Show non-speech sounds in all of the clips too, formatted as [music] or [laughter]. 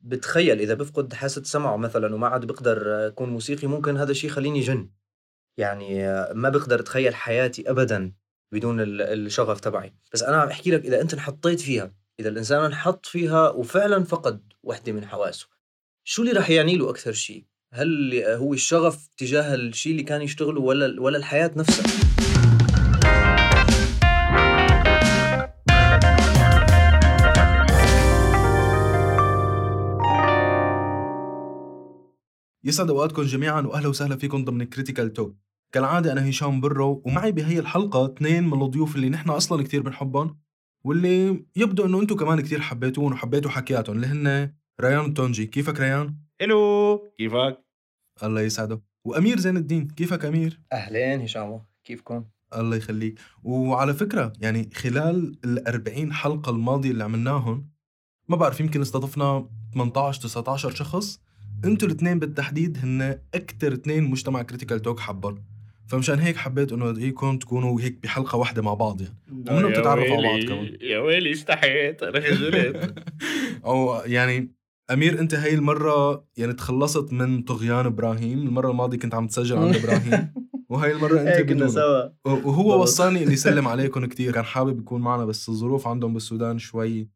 بتخيل إذا بفقد حاسة سمعه مثلا وما عاد بقدر أكون موسيقي ممكن هذا الشيء يخليني جن. يعني ما بقدر أتخيل حياتي ابدا بدون الشغف تبعي. بس أنا عم أحكي لك إذا أنت انحطيت فيها إذا الإنسان انحط فيها وفعلا فقد وحدة من حواسه شو اللي راح يعني له أكثر شيء؟ هل هو الشغف تجاه الشيء اللي كان يشتغله ولا ولا الحياة نفسها؟ يسعد أوقاتكم جميعا واهلا وسهلا فيكم ضمن Critical Talk كالعادة أنا هشام برو ومعي بهي الحلقة اثنين من الضيوف اللي نحن أصلا كتير بنحبهم واللي يبدو إنه أنتم كمان كتير حبيتوهم وحبيتوا حكياتهم اللي هن ريان تونجي كيفك ريان؟ هلو كيفك؟ الله يسعده وأمير زين الدين كيفك أمير؟ أهلين هشام كيفكم؟ الله يخليك وعلى فكرة يعني خلال ال 40 حلقة الماضية اللي عملناهم ما بعرف يمكن استضفنا 18 19 شخص أنتوا الاثنين بالتحديد هن أكثر اثنين مجتمع كريتيكال توك حبهم فمشان هيك حبيت إنه ادعيكم تكونوا هيك بحلقة واحدة مع بعض يعني. ومنهم تتعرفوا على بعض كمان. يا ويلي استحيت أنا خجلت أو يعني أمير أنت هاي المرة يعني تخلصت من طغيان إبراهيم. المرة الماضية كنت عم تسجل عند إبراهيم. [laughs] وهي المرة أنت كنا سوا. وهو وصاني إني [laughs] يسلم عليكم كثير كان حابب يكون معنا بس الظروف عندهم بالسودان شوي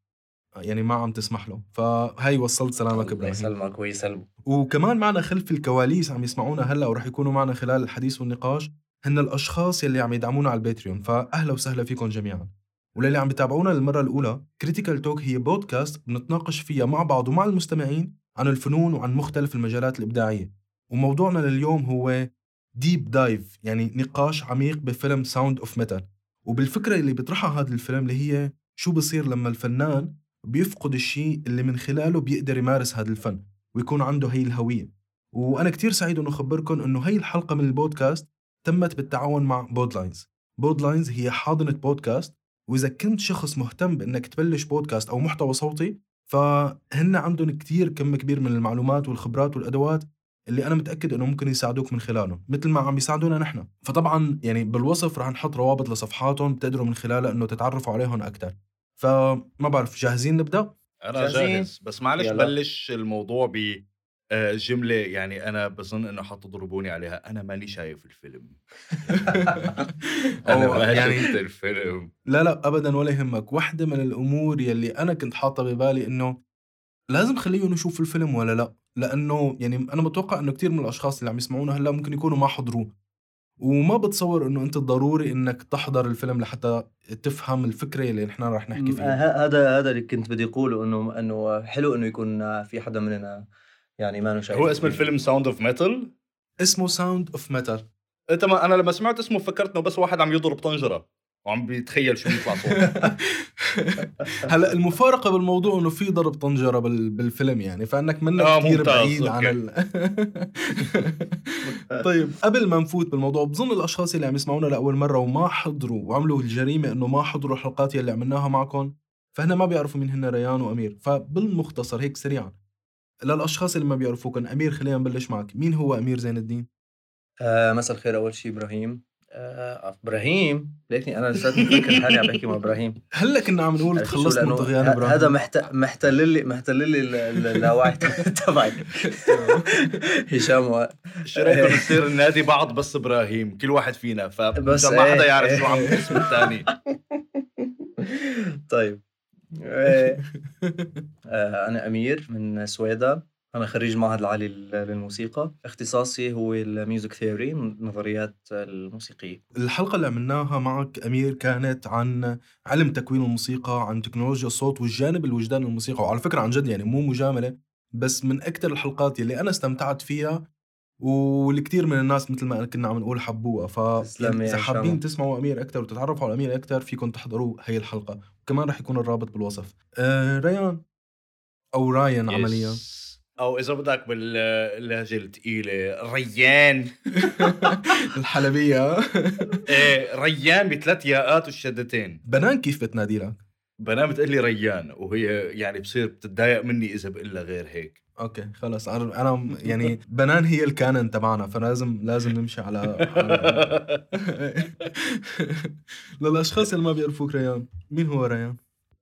يعني ما عم تسمح له فهي وصلت سلامك إبراهيم. يسلمك ويسلمك. وكمان معنا خلف الكواليس عم يسمعونا هلأ ورح يكونوا معنا خلال الحديث والنقاش. هن الأشخاص يلي عم يدعمونا على ال Patreon. فأهلا وسهلا فيكم جميعا. وللي عم بتابعونا للمرة الأولى Critical Talk هي بودكاست بنتناقش فيها مع بعض ومع المستمعين عن الفنون وعن مختلف المجالات الإبداعية. وموضوعنا لليوم هو deep dive يعني نقاش عميق بفيلم Sound of Metal وبالفكرة اللي بيطرحها هذا الفيلم اللي هي شو بصير لما الفنان بيفقد الشيء اللي من خلاله بيقدر يمارس هذا الفن ويكون عنده هي الهوية. وأنا كتير سعيد أنه أخبركم أنه هي الحلقة من البودكاست تمت بالتعاون مع بودلاينز بودلاينز هي حاضنة بودكاست وإذا كنت شخص مهتم بأنك تبلش بودكاست أو محتوى صوتي فهن عندهم كتير كم كبير من المعلومات والخبرات والأدوات اللي أنا متأكد أنه ممكن يساعدوك من خلالهم مثل ما عم يساعدونا نحن. فطبعا يعني بالوصف رح نحط روابط لصفحاتهم بتقدروا من خلالها أنه تتعرفوا عليهم أكثر فما بعرف جاهزين نبدأ؟ أنا جاهزين. جاهز بس معلش يلا. بلش الموضوع ب آه، جملة يعني أنا بظن إنه حتضربوني عليها أنا ماني شايف الفيلم [laughs] أنا ما يعني شفت الفيلم لا لا أبدا ولا يهمك واحدة من الأمور يلي أنا كنت حاطة ببالي إنه لازم خليهم يشوفوا الفيلم ولا لا لأنه يعني أنا متوقع إنه كثير من الأشخاص اللي عم يسمعونا هلأ ممكن يكونوا ما حضروه وما بتصور إنه أنت ضروري إنك تحضر الفيلم لحتى تفهم الفكرة اللي نحن رح نحكي فيها. هذا هذا اللي كنت بدي أقوله إنه إنه حلو إنه يكون في حدا مننا يعني ما شايف هو اسم الفيلم Sound of Metal اسمه Sound of Metal انت ما أنا لما سمعت اسمه فكرت إنه بس واحد عم يضرب طنجرة. وعم بيتخيل شو بيطلع صوت [laughs] هلا المفارقة بالموضوع إنه في ضرب طنجرة بالفيلم يعني فإنك منك آه كثير بعيد أوكي. عن ال... [laughs] طيب قبل ما نفوت بالموضوع بظن الأشخاص اللي عم يسمعونا لأول مرة وما حضروا وعملوا الجريمة إنه ما حضروا الحلقات اللي عملناها معكم فهن ما بيعرفوا مين هن ريان وأمير. فبالمختصر هيك سريعا للأشخاص اللي ما بيعرفوكم أمير خلينا نبلش معك. مين هو أمير زين الدين؟ آه مساء الخير أول شيء إبراهيم. إبراهيم. ليتني أنا لساتني فاكر حالي عم بحكي مع إبراهيم. هلأ كنا عم نقول تخلصت من طغيان إبراهيم. هذا محتل لي محتل لي اللاوعي [laughs] تبعي. هشام شو رأيكم [laughs] نصير ننادي بعض بس إبراهيم؟ كل واحد فينا. فبس ما حدا يعرف شو عم اسم الثاني. [laughs] طيب. آه أنا أمير من سويدا. أنا خريج المعهد العالي للموسيقى. اختصاصي هو ال music theory النظريات الموسيقية. الحلقة اللي عملناها معك أمير كانت عن علم تكوين الموسيقى عن تكنولوجيا الصوت والجانب الوجداني الموسيقى. وعلى فكرة عن جد يعني مو مجاملة بس من أكثر الحلقات اللي أنا استمتعت فيها والكثير من الناس مثل ما كنا عم نقول حبوها. ف يعني إذا حابين تسمعوا أمير أكثر وتتعرفوا على أمير أكثر فيكم تحضروا هي الحلقة. وكمان رح يكون الرابط بالوصف. آه ريان أو راين عمليا. أو إذا بدك باللهجه الثقيله ريان [laughs] الحلبية. إيه ريان بثلاث ياءات والشدتين. بنان كيف بتنادي لك؟ بنان بتقول لي ريان وهي يعني بصير بتتضايق مني إذا بقول لها غير هيك. okay خلص. أنا يعني بنان هي ال canon تبعنا فلازم لازم نمشي على, على... [laughs] [laughs] للأشخاص اللي ما بيعرفوك ريان مين هو ريان؟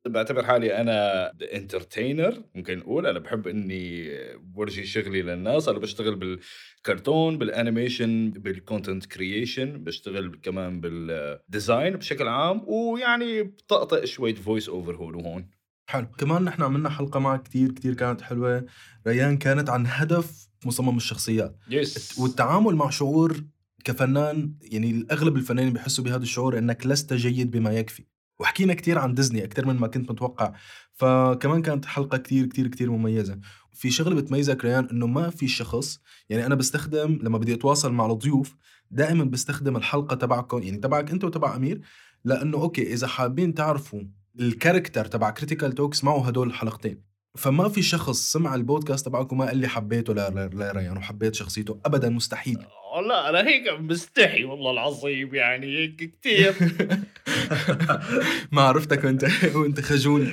بعتبر حالي أنا entertainer ممكن نقول. أنا بحب إني بورجي شغلي للناس. أنا بشتغل بالكرتون بال animation بال content creation بشتغل كمان بال design بشكل عام. ويعني بطقطق شوية voice over هون وهون. حلو. كمان نحن عملنا حلقة معك كتير كتير كانت حلوة. ريان كانت عن هدف مصمم الشخصيات. yes والتعامل مع شعور كفنان يعني اغلب الفنانين بيحسوا بهذا الشعور إنك لست جيد بما يكفي. وحكينا كتير عن ديزني أكثر من ما كنت متوقع. فكمان كانت حلقة كتير كتير كتير مميزة. في شغلة بتميزك ريان إنه ما في شخص يعني أنا بستخدم لما بدي أتواصل مع الضيوف دائما بستخدم الحلقة تبعكم يعني تبعك أنت وتبع أمير لأنه okay إذا حابين تعرفوا ال character تبع كريتيكال توك اسمعوا هدول الحلقتين. فما في شخص سمع البودكاست تبعكم ما قال لي حبيته لريان وحبيت شخصيته. ابدا مستحيل. والله أنا هيك مستحي والله العظيم يعني هيك كثير [laughs] ما عرفتك وانت وأنت خجول.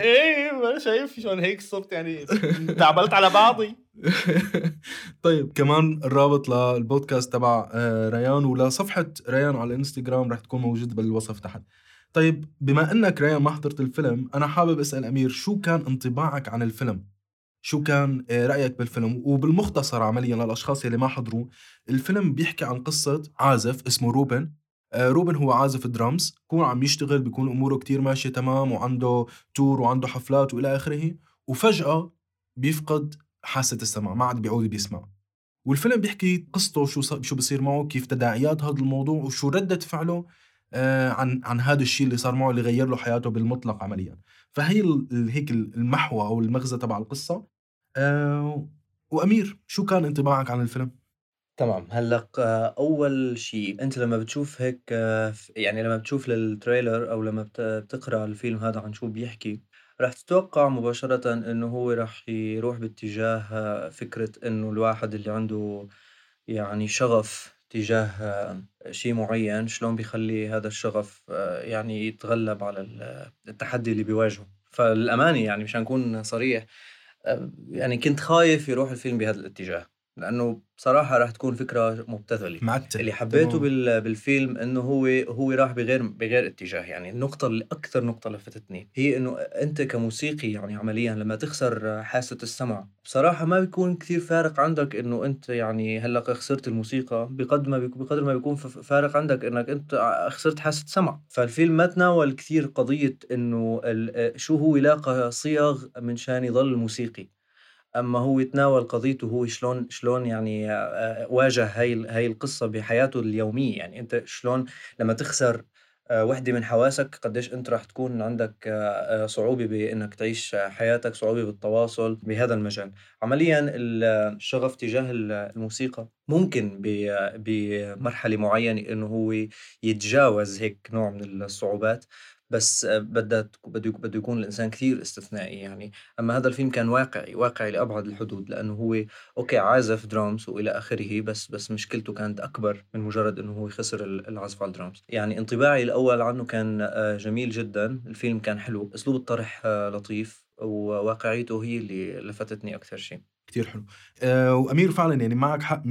إيه ما شايف شلون هيك صرت يعني تعبلت على بعضي. [laughs] طيب كمان الرابط للبودكاست تبع آه، ريان ولصفحه ريان على الانستغرام رح تكون موجود بالوصف تحت. طيب بما إنك ريان ما حضرت الفيلم أنا حابب أسأل أمير شو كان انطباعك عن الفيلم؟ شو كان آه، رأيك بالفيلم؟ وبالمختصر عمليا للأشخاص اللي ما حضروا الفيلم بيحكي عن قصة عازف اسمه روبن. آه، روبن هو عازف درامز بكون عم يشتغل بيكون أموره كتير ماشية تمام وعنده تور وعنده حفلات وإلى آخره وفجأة بيفقد حاسة السمع ما عاد بيعود بيسمع. والفيلم بيحكي قصته شو شو بصير معه كيف تداعيات هذا الموضوع وشو ردة فعله آه، عن عن هذا الشيء اللي صار معه اللي غير له حياته بالمطلق عمليا. فهي هيك المحور أو المغزى تبع القصة. آه وأمير شو كان انطباعك عن الفيلم؟ تمام هلأ آه، أول شيء أنت لما بتشوف هيك آه، يعني لما بتشوف للتريلر أو لما بتقرأ الفيلم هذا عن شو بيحكي رح تتوقع مباشرة إنه هو رح يروح باتجاه فكرة إنه الواحد اللي عنده يعني شغف تجاه شيء معين شلون بيخلي هذا الشغف يعني يتغلب على التحدي اللي بيواجهه. فالأمانة يعني مشان أكون صريح يعني كنت خايف يروح الفيلم بهذا الاتجاه. لأنه بصراحة راح تكون فكرة مبتذلة. معتل اللي حبيته بال... بالفيلم إنه هو هو راح بغير بغير اتجاه. يعني النقطة اللي أكثر نقطة لفتتني هي إنه أنت كموسيقي يعني عمليا لما تخسر حاسة السمع بصراحة ما بيكون كثير فارق عندك إنه أنت يعني هلأ خسرت الموسيقى بقدر ما بيكون بقدر ما بيكون فارق عندك إنك أنت خسرت حاسة سمع. فالفيلم ما تناول كثير قضية إنه شو هو لاقى صيغ من شان يضل موسيقي أما هو يتناول قضيته هو شلون شلون يعني آه، واجه هاي هاي القصة بحياته اليومية. يعني أنت شلون لما تخسر آه، وحدة من حواسك قديش أنت راح تكون عندك آه، صعوبة بإنك تعيش حياتك صعوبة بالتواصل بهذا المجال. عمليا الشغف تجاه الموسيقى ممكن بمرحلة معينة إنه هو يتجاوز هيك نوع من الصعوبات. بس بدها بده بده يكون الإنسان كثير استثنائي يعني. أما هذا الفيلم كان واقعي واقعي لأبعد الحدود لأنه هو okay عازف درامز وإلى آخره بس بس مشكلته كانت أكبر من مجرد إنه هو خسر العزف على الدرامز. يعني انطباعي الأول عنه كان آه، جميل جدا. الفيلم كان حلو أسلوب الطرح آه، لطيف وواقعيته هي اللي لفتتني أكثر شيء. كتير حلو. أه وأمير فعلا يعني معك حق 100%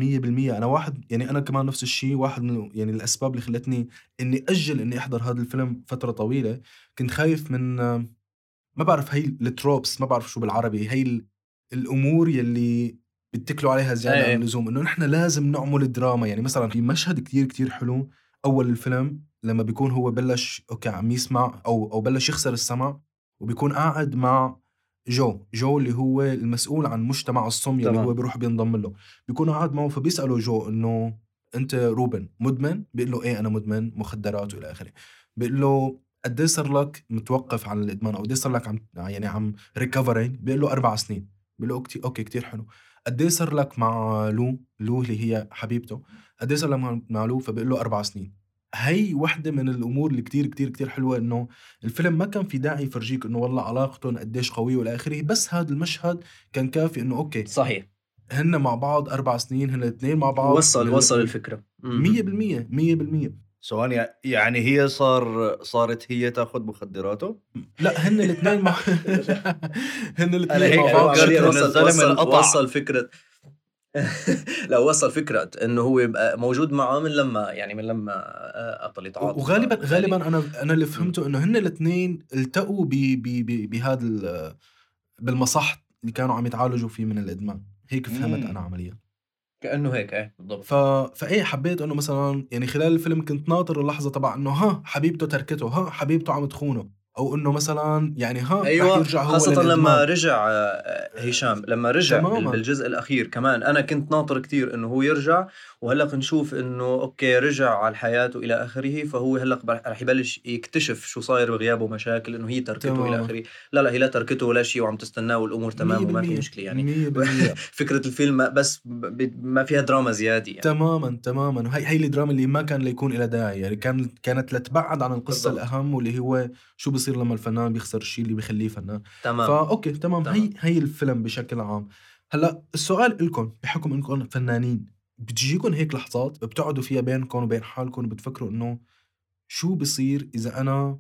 أنا واحد يعني أنا كمان نفس الشيء واحد من يعني الأسباب اللي خلتني إني أجل إني أحضر هذا الفيلم فترة طويلة. كنت خايف من ما بعرف هي ال tropes ما بعرف شو بالعربي هي الأمور يلي بيتكلوا عليها زيادة عن اللزوم. إنه نحن لازم نعمل دراما. يعني مثلا في مشهد كتير كتير حلو أول الفيلم لما بيكون هو بلش okay عم يسمع أو أو بلش يخسر السمع وبيكون قاعد مع جو جو اللي هو المسؤول عن مجتمع الصم اللي هو بيروح بينضم له. بيكون قاعد معه فبيساله جو إنه أنت روبن مدمن؟ بيقول له إيه أنا مدمن؟ مخدرات وإلى آخره. بيقول له قد إيه صار لك متوقف عن الإدمان؟ أو قد إيه صار لك عم يعني عم recovering بيقول له أربع سنين. بيقول له كتير okay كثير حلو. قد إيه صار لك مع لو؟ لو اللي هي حبيبته. قد إيه صار لك مع لو؟ فبيقول له أربع سنين. هي وحده من الأمور اللي كتير كتير كتير حلوة إنه الفيلم ما كان في داعي يفرجيك إنه والله علاقتهم قديش قوية وإلى آخره بس هذا المشهد كان كافي إنه أوكي صحيح. هن مع بعض أربع سنين هن الاثنين مع بعض وصل وصل الفكرة. 100% 100% ثواني يعني هي صار صارت هي تاخذ مخدراته؟ لا هن الاثنين مع [laughs] [laughs] هن الاثنين مع بعض. وصل, وصل, وصل فكرة. لا وصل فكرة إنه هو موجود معه من لما يعني من لما آه، قتل يتعاطف وغالبا غالبا أنا أنا اللي فهمته إنه هن الاثنين التقوا بهذا ال- بالمصح اللي كانوا عم يتعالجوا فيه من الإدمان. هيك فهمت. أنا عمليا. كأنه هيك إيه بالضبط. ف... فإيه حبيت إنه مثلا يعني خلال الفيلم كنت ناطر اللحظة تبع إنه ها حبيبته تركته ها حبيبته عم تخونه. أو إنه مثلا يعني ها رح أيوه يرجع هو خاصة للإدمان. لما رجع آه، هشام لما رجع تماماً. بال- بالجزء الأخير كمان أنا كنت ناطر كتير إنه هو يرجع وهلأ نشوف إنه أوكي رجع على الحياة وإلى آخره فهو هلأ رح يبلش يكتشف شو صاير بغيابه مشاكل إنه هي تركته تماماً. إلى آخره لا لا هي لا تركته ولا شيء وعم تستناه والأمور تمام وما في 100% مشكلة يعني 100% [laughs] فكرة الفيلم بس ما فيها دراما زيادة يعني تماما تماما وهي هي الدراما اللي ما كان ليكون لها داعي يعني كان كانت لتبعد عن القصة بالضبط. الأهم واللي هو شو بصير لما الفنان بيخسر الشيء اللي بيخليه فنان. تمام. فاوكي تمام تمام. هي هي الفيلم بشكل عام. هلأ السؤال لكم بحكم إنكم فنانين بتجيكم هيك لحظات بتقعدوا فيها بينكم وبين حالكم وبتفكروا إنه شو بصير إذا أنا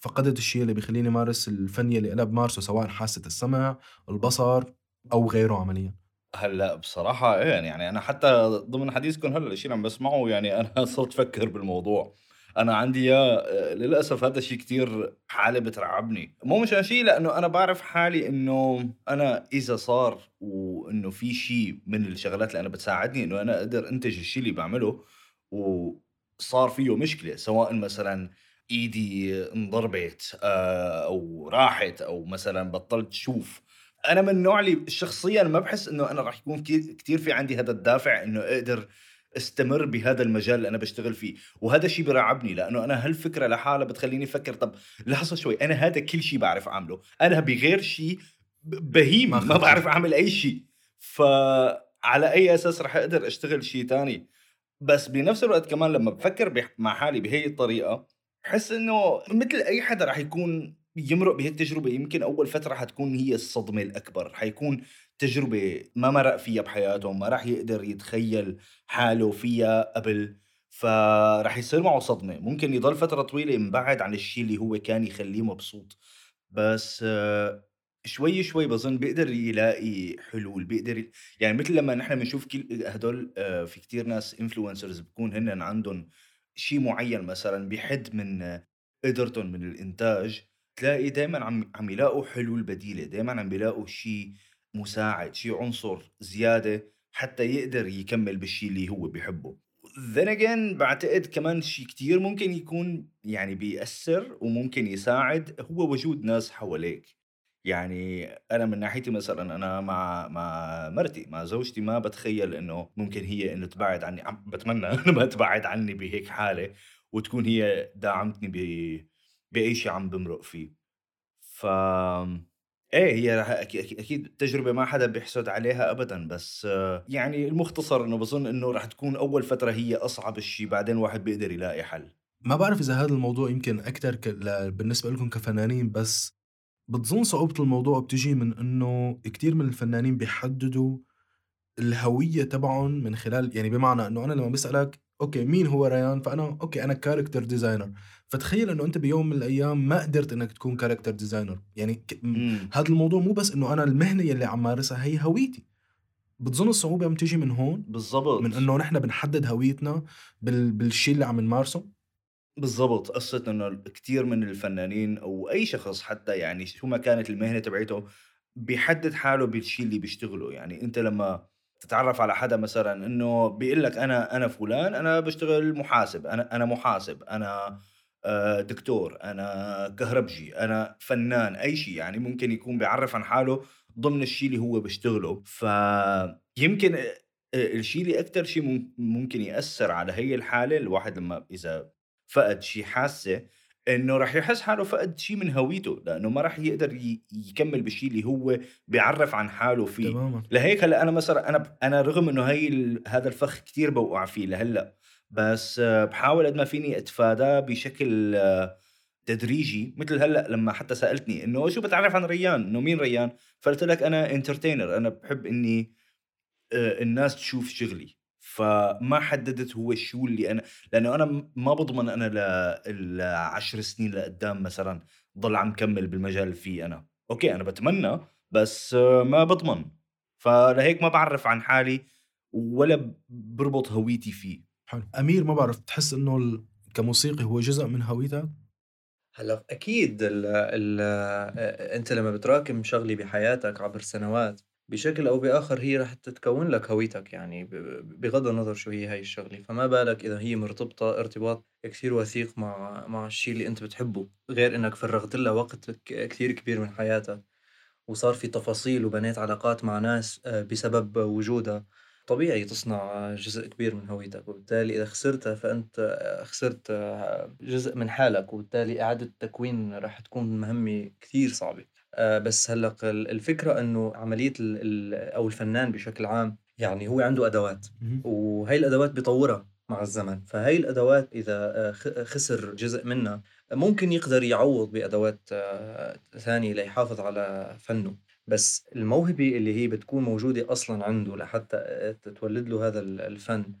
فقدت الشيء اللي بيخليني مارس الفن اللي أنا بمارسه سواء حاسة السمع البصر أو غيره عمليا؟ هلأ بصراحة إيه يعني, يعني أنا حتى ضمن حديثكم هلأ الشيء اللي عم بسمعه يعني أنا [laughs] صرت أفكر بالموضوع. أنا عندي يا للأسف هذا الشيء كتير حالة بترعبني. مو مشان شيء لأنه أنا بعرف حالي إنه أنا إذا صار وإنه في شيء من الشغلات اللي أنا بتساعدني إنه أنا أقدر أنتج الشيء اللي بعمله وصار فيه مشكلة سواء مثلا إيدي انضربت آه، أو راحت أو مثلا بطلت شوف أنا من النوع اللي شخصيا ما بحس إنه أنا راح يكون كتير في عندي هذا الدافع إنه أقدر استمر بهذا المجال اللي أنا بشتغل فيه. وهذا الشيء بيرعبني لأنه أنا هالفكرة لحالها بتخليني أفكر طب لحظة شوي أنا هذا كل شيء بعرف أعمله. أنا بغير شيء بهيم ما. بعرف أعمل أي شيء فعلى أي أساس رح أقدر أشتغل شيء تاني؟ بس بنفس الوقت كمان لما بفكر مع حالي بهي الطريقة بحس إنه مثل أي حدا رح يكون يمرق بهيك تجربة يمكن أول فترة حتكون هي الصدمة الأكبر. حيكون تجربة ما مرق فيها بحياته ما راح يقدر يتخيل حاله فيها قبل. فراح يصير معه صدمة. ممكن يضل فترة طويلة مبعد عن الشيء اللي هو كان يخليه مبسوط. بس آه، شوي شوي بظن بيقدر يلاقي حلول بيقدر يعني مثل لما نحن بنشوف كل هدول آه، في كتير ناس انفلونسرز بكون هن عندهم شيء معين مثلا بيحد من قدرتهم من الإنتاج تلاقي دائما عم عم يلاقوا حلول بديلة دائما عم بيلاقوا شيء مساعد شيء عنصر زيادة حتى يقدر يكمل بالشيء اللي هو بيحبه. Then again بعتقد كمان شيء كتير ممكن يكون يعني بيأثر وممكن يساعد هو وجود ناس حواليك. يعني أنا من ناحيتي مثلا أنا مع مع مرتي مع زوجتي ما بتخيل إنه ممكن هي انه تبعد عني. بتمنى [laughs] انه ما تبعد عني بهيك حالة وتكون هي داعمتني ب بأي شيء عم بمرق فيه. ف إيه هي رح أكيد أكيد تجربة ما حدا بيحسد عليها ابدا بس آه، يعني المختصر إنه بظن إنه رح تكون أول فترة هي أصعب الشيء بعدين الواحد بيقدر يلاقي حل. ما بعرف إذا هذا الموضوع يمكن أكثر ك... بالنسبة لكم كفنانين بس بتظن صعوبة الموضوع بتجي من إنه كتير من الفنانين بيحددوا الهوية تبعهم من خلال يعني بمعنى إنه أنا لما بسألك okay مين هو ريان؟ فأنا okay أنا character designer فتخيل إنه أنت بيوم من الأيام ما قدرت إنك تكون character designer يعني. هذا الموضوع مو بس إنه أنا المهنة يلي عم مارسها هي هويتي. بتظن الصعوبة عم تيجي من هون؟ بالضبط. من إنه نحن بنحدد هويتنا بال... بالشيء اللي عم نمارسه؟ بالضبط. قصة إنه كثير من الفنانين أو أي شخص حتى يعني شو ما كانت المهنة تبعته بيحدد حاله بالشيء اللي بيشتغله. يعني أنت لما تتعرف على حدا مثلا إنه بيقول لك أنا أنا فلان أنا بشتغل محاسب أنا أنا محاسب أنا آه، دكتور أنا كهربجي أنا فنان أي شيء يعني ممكن يكون بيعرف عن حاله ضمن الشيء اللي هو بيشتغله. فيمكن آه، الشيء اللي أكثر شيء مم- ممكن يأثر على هي الحالة الواحد لما إذا فقد شيء حاسة إنه راح يحس حاله فقد شيء من هويته لأنه ما راح يقدر يكمل بالشيء اللي هو بيعرف عن حاله فيه. تماما. لهيك هلأ أنا مثلا أنا أنا رغم إنه هي هذا الفخ كتير بوقع فيه لهلأ بس بحاول قد ما فيني اتفاداه بشكل تدريجي مثل هلأ لما حتى سألتني إنه شو بتعرف عن ريان؟ إنه مين ريان؟ فقلت لك أنا entertainer أنا بحب إني آه، الناس تشوف شغلي. فما حددت هو شو اللي أنا لأنه أنا ما بضمن أنا لعشر سنين لقدام مثلا ضل عم كمل بالمجال اللي فيه أنا. okay أنا بتمنى بس ما بضمن. فلهيك ما بعرف عن حالي ولا بربط هويتي فيه. حلو. أمير ما بعرف تحس إنه ال... كموسيقي هو جزء من هويتك؟ هلا أكيد ال ال أنت لما بتراكم شغله بحياتك عبر سنوات بشكل أو بآخر هي رح تتكون لك هويتك يعني بغض النظر شو هي هاي الشغلة. فما بالك إذا هي مرتبطة ارتباط كثير وثيق مع مع الشيء اللي أنت بتحبه غير إنك فرغت لها وقت كثير كبير من حياتك وصار في تفاصيل وبنيت علاقات مع ناس آه، بسبب وجودها طبيعي تصنع جزء كبير من هويتك. وبالتالي إذا خسرتها فأنت خسرت جزء من حالك وبالتالي إعادة التكوين راح تكون مهمة كثير صعبة. آه، بس هلأ الفكرة إنه عملية أو الفنان بشكل عام يعني هو عنده أدوات وهي الأدوات بيطورها مع الزمن فهي الأدوات إذا آه، خسر جزء منها ممكن يقدر يعوض بأدوات آه، ثانية ليحافظ على فنه. بس الموهبة اللي هي بتكون موجودة أصلا عنده لحتى تتولد له هذا الفن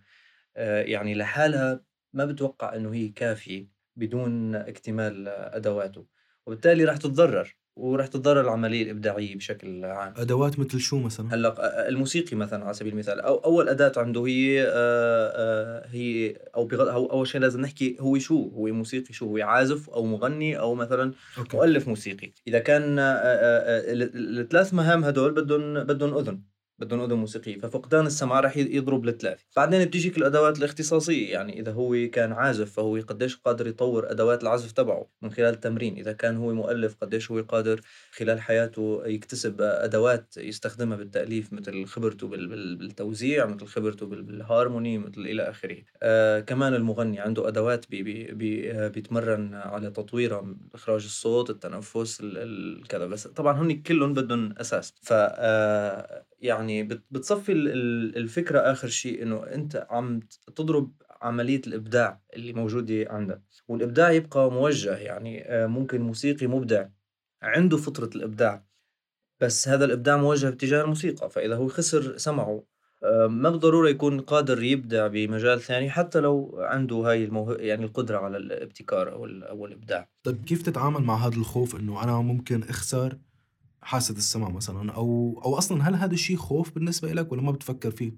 آه، يعني لحالها ما بتوقع إنه هي كافية بدون اكتمال أدواته. وبالتالي راح تتضرر وراح تتضرر العملية الإبداعية بشكل عام. أدوات مثل شو مثلا؟ هلأ الموسيقي مثلا على سبيل المثال أو أول أداة عنده هي آه، آه، هي أو أو أول شيء لازم نحكي هو شو هو موسيقي شو هو عازف أو مغني أو مثلا okay. مؤلف موسيقي. إذا كان الثلاث مهام هدول بدهم بدهم أذن. بدهم أذن موسيقية ففقدان السمع راح يضرب للثلاثه بعدين بتجيك الأدوات الاختصاصية يعني إذا هو كان عازف فهو قديش قادر يطور أدوات العزف تبعه من خلال التمرين. إذا كان هو مؤلف قديش هو قادر خلال حياته يكتسب أدوات يستخدمها بالتأليف مثل خبرته بالتوزيع مثل خبرته بالهارموني مثل إلى آخره. آه كمان المغني عنده أدوات بي بي بي بيتمرن على تطويرها إخراج الصوت التنفس كذا. بس طبعا هن كلهم بدهم أساس. ف آه يعني بتصفي الفكرة آخر شيء إنه أنت عم تضرب عملية الإبداع اللي موجودة عندك والإبداع يبقى موجه يعني آه، ممكن موسيقي مبدع عنده فطرة الإبداع بس هذا الإبداع موجه باتجاه الموسيقى فإذا هو خسر سمعه آه، ما بالضرورة يكون قادر يبدع بمجال ثاني حتى لو عنده هاي الموهبة يعني القدرة على الابتكار أو, أو الإبداع. طيب كيف تتعامل مع هذا الخوف إنه أنا ممكن أخسر حاسة السمع مثلا أو أو أصلا هل هذا الشيء خوف بالنسبة لك ولا ما بتفكر فيه؟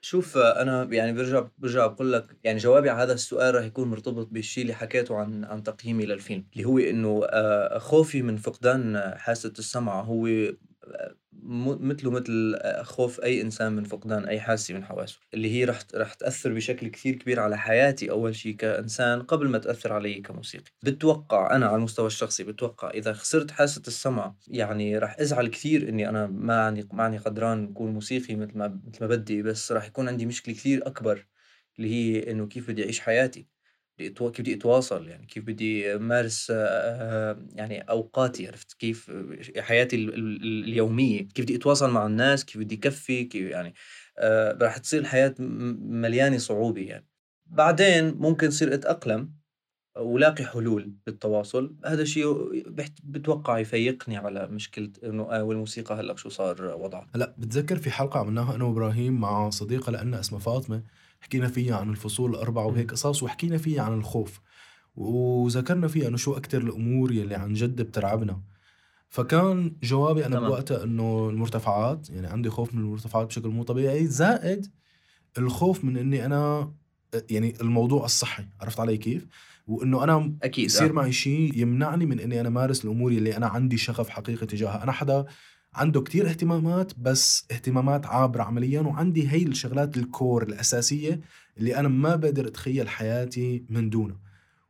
شوف أنا يعني برجع برجع بقول لك يعني جوابي على هذا السؤال راح يكون مرتبط بالشيء اللي حكيته عن عن تقييمي للفيلم اللي هو إنه آه، خوفي من فقدان حاسة السمع هو مثله مثل خوف أي إنسان من فقدان أي حاسة من حواسه اللي هي رح رح تأثر بشكل كثير كبير على حياتي أول شيء كإنسان قبل ما تأثر علي كموسيقي. بتوقع أنا على المستوى الشخصي بتوقع إذا خسرت حاسة السمع يعني رح أزعل كثير إني أنا ما عندي ما عندي قدران أكون موسيقي مثل ما مثل ما بدي بس رح يكون عندي مشكلة كثير أكبر اللي هي إنه كيف بدي أعيش حياتي. كيف بدي اتواصل يعني كيف بدي أمارس آه، يعني أوقاتي عرفت كيف حياتي اليومية كيف بدي اتواصل مع الناس كيف بدي كفي كيف يعني آه، راح تصير الحياة مليانة صعوبة يعني. بعدين ممكن صير أتأقلم ولاقي حلول بالتواصل هذا الشيء بتوقع يفيقني على مشكلة إنه آه، والموسيقى هلأ شو صار وضعها. هلأ بتذكر في حلقة عملناها أنا وإبراهيم مع صديقة لنا اسمها فاطمة. حكينا فيها عن الفصول الأربعة وهيك قصص وحكينا فيها عن الخوف. وذكرنا فيها إنه شو أكثر الأمور يلي عن جد بترعبنا. فكان جوابي أنا بوقتها إنه المرتفعات يعني عندي خوف من المرتفعات بشكل مو طبيعي زائد الخوف من إني أنا يعني الموضوع الصحي. عرفت علي كيف؟ وإنه أنا أكيد يصير آه. معي شيء يمنعني من إني أنا مارس الأمور اللي أنا عندي شغف حقيقي تجاهها. أنا حدا عنده كتير اهتمامات بس اهتمامات عابرة عمليا وعندي هي الشغلات الكور الأساسية اللي أنا ما بقدر أتخيل حياتي من دونها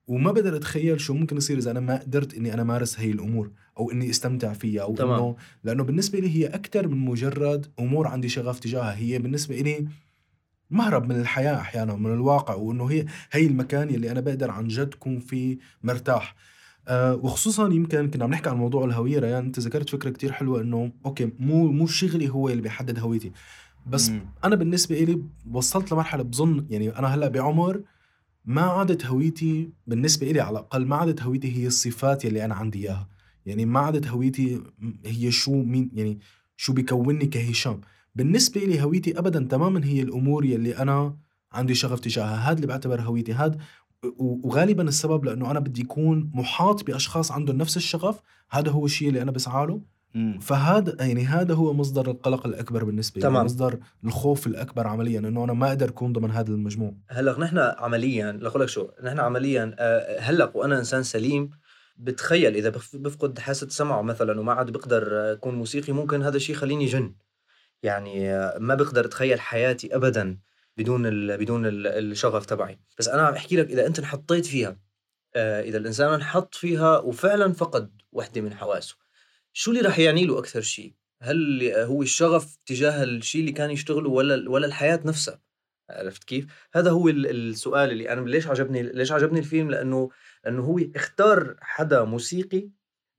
وما بقدر أتخيل شو ممكن يصير إذا أنا ما قدرت إني أنا مارس هي الأمور أو إني أستمتع فيها أو تمام. إنه لأنه بالنسبة لي هي أكثر من مجرد أمور عندي شغف تجاهها. هي بالنسبة لي مهرب من الحياة أحيانا من الواقع وإنه هي هي المكان يلي أنا بقدر عن جد كون فيه مرتاح. أه وخصوصا يمكن كنا عم نحكي عن موضوع الهوية ريان أنت ذكرت فكرة كتير حلوة إنه okay مو مو شغلي هو اللي بيحدد هويتي. بس مم. أنا بالنسبة لي وصلت لمرحلة بظن يعني أنا هلأ بعمر ما عادت هويتي بالنسبة لي على الأقل ما عادت هويتي هي الصفات يلي أنا عندي إياها. يعني ما عادت هويتي هي شو مين يعني شو بيكونني كهشام. بالنسبة لي هويتي ابدا تماما هي الأمور يلي أنا عندي شغف تجاهها. هذا اللي بعتبر هويتي. هذا وغالبا السبب لأنه أنا بدي اكون محاط بأشخاص عندهم نفس الشغف هذا هو الشيء اللي أنا بسعى له. فهذا يعني هذا هو مصدر القلق الأكبر بالنسبة لي تمام. مصدر الخوف الأكبر عمليا إنه أنا ما أقدر أكون ضمن هذا المجموع هلأ نحن عمليا لأقول لك شو نحن عمليا آه، هلأ وأنا إنسان سليم بتخيل إذا بف- بفقد حاسة سمعه مثلا وما عاد بقدر أكون موسيقي ممكن هذا الشيء يخليني جن يعني آه، ما بقدر أتخيل حياتي ابدا بدون ال بدون ال الشغف تبعي. بس أنا عم أحكي لك إذا أنت انحطيت فيها آه، إذا الإنسان انحط فيها وفعلا فقد وحدة من حواسه شو اللي راح يعني له أكثر شيء؟ هل هو الشغف تجاه الشيء اللي كان يشتغله ولا ولا الحياة نفسها؟ عرفت كيف؟ هذا هو ال- السؤال اللي أنا ليش عجبني ليش عجبني الفيلم؟ لأنه لأنه هو اختار حدا موسيقي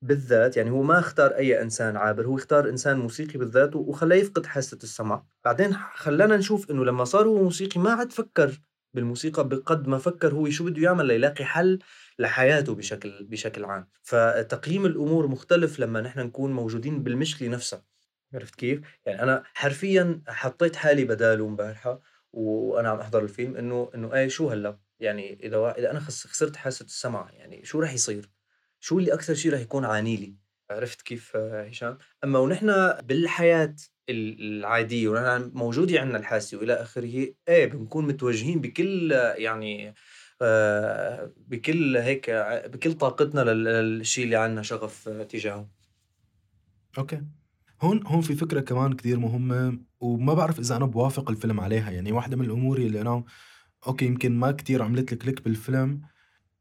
بالذات يعني هو ما اختار أي إنسان عابر هو اختار إنسان موسيقي بالذات وخلاه يفقد حاسة السمع بعدين خلانا نشوف إنه لما صار هو موسيقي ما عاد فكر بالموسيقى بقد ما فكر هو شو بده يعمل ليلاقي حل لحياته بشكل بشكل عام. فتقييم الأمور مختلف لما نحن نكون موجودين بالمشكلة نفسها. عرفت كيف؟ يعني أنا حرفيا حطيت حالي بداله امبارحة وأنا عم أحضر الفيلم إنه إنه إيه شو هلأ؟ يعني إذا إذا أنا خس- خسرت حاسة السمع يعني شو رح يصير؟ شو اللي أكثر شيء رح يكون عاني لي؟ عرفت كيف هشام؟ أما ونحن بالحياة ال- العادية ونحن موجودة عندنا الحاسة وإلى آخره إيه بنكون متوجهين بكل يعني آه، بكل هيك بكل طاقتنا لل- للشيء اللي عندنا شغف تجاهه. okay. هون هون في فكرة كمان كثير مهمة وما بعرف إذا أنا بوافق الفيلم عليها. يعني واحدة من الأمور اللي أنا okay يمكن ما كتير عملت لي click بالفيلم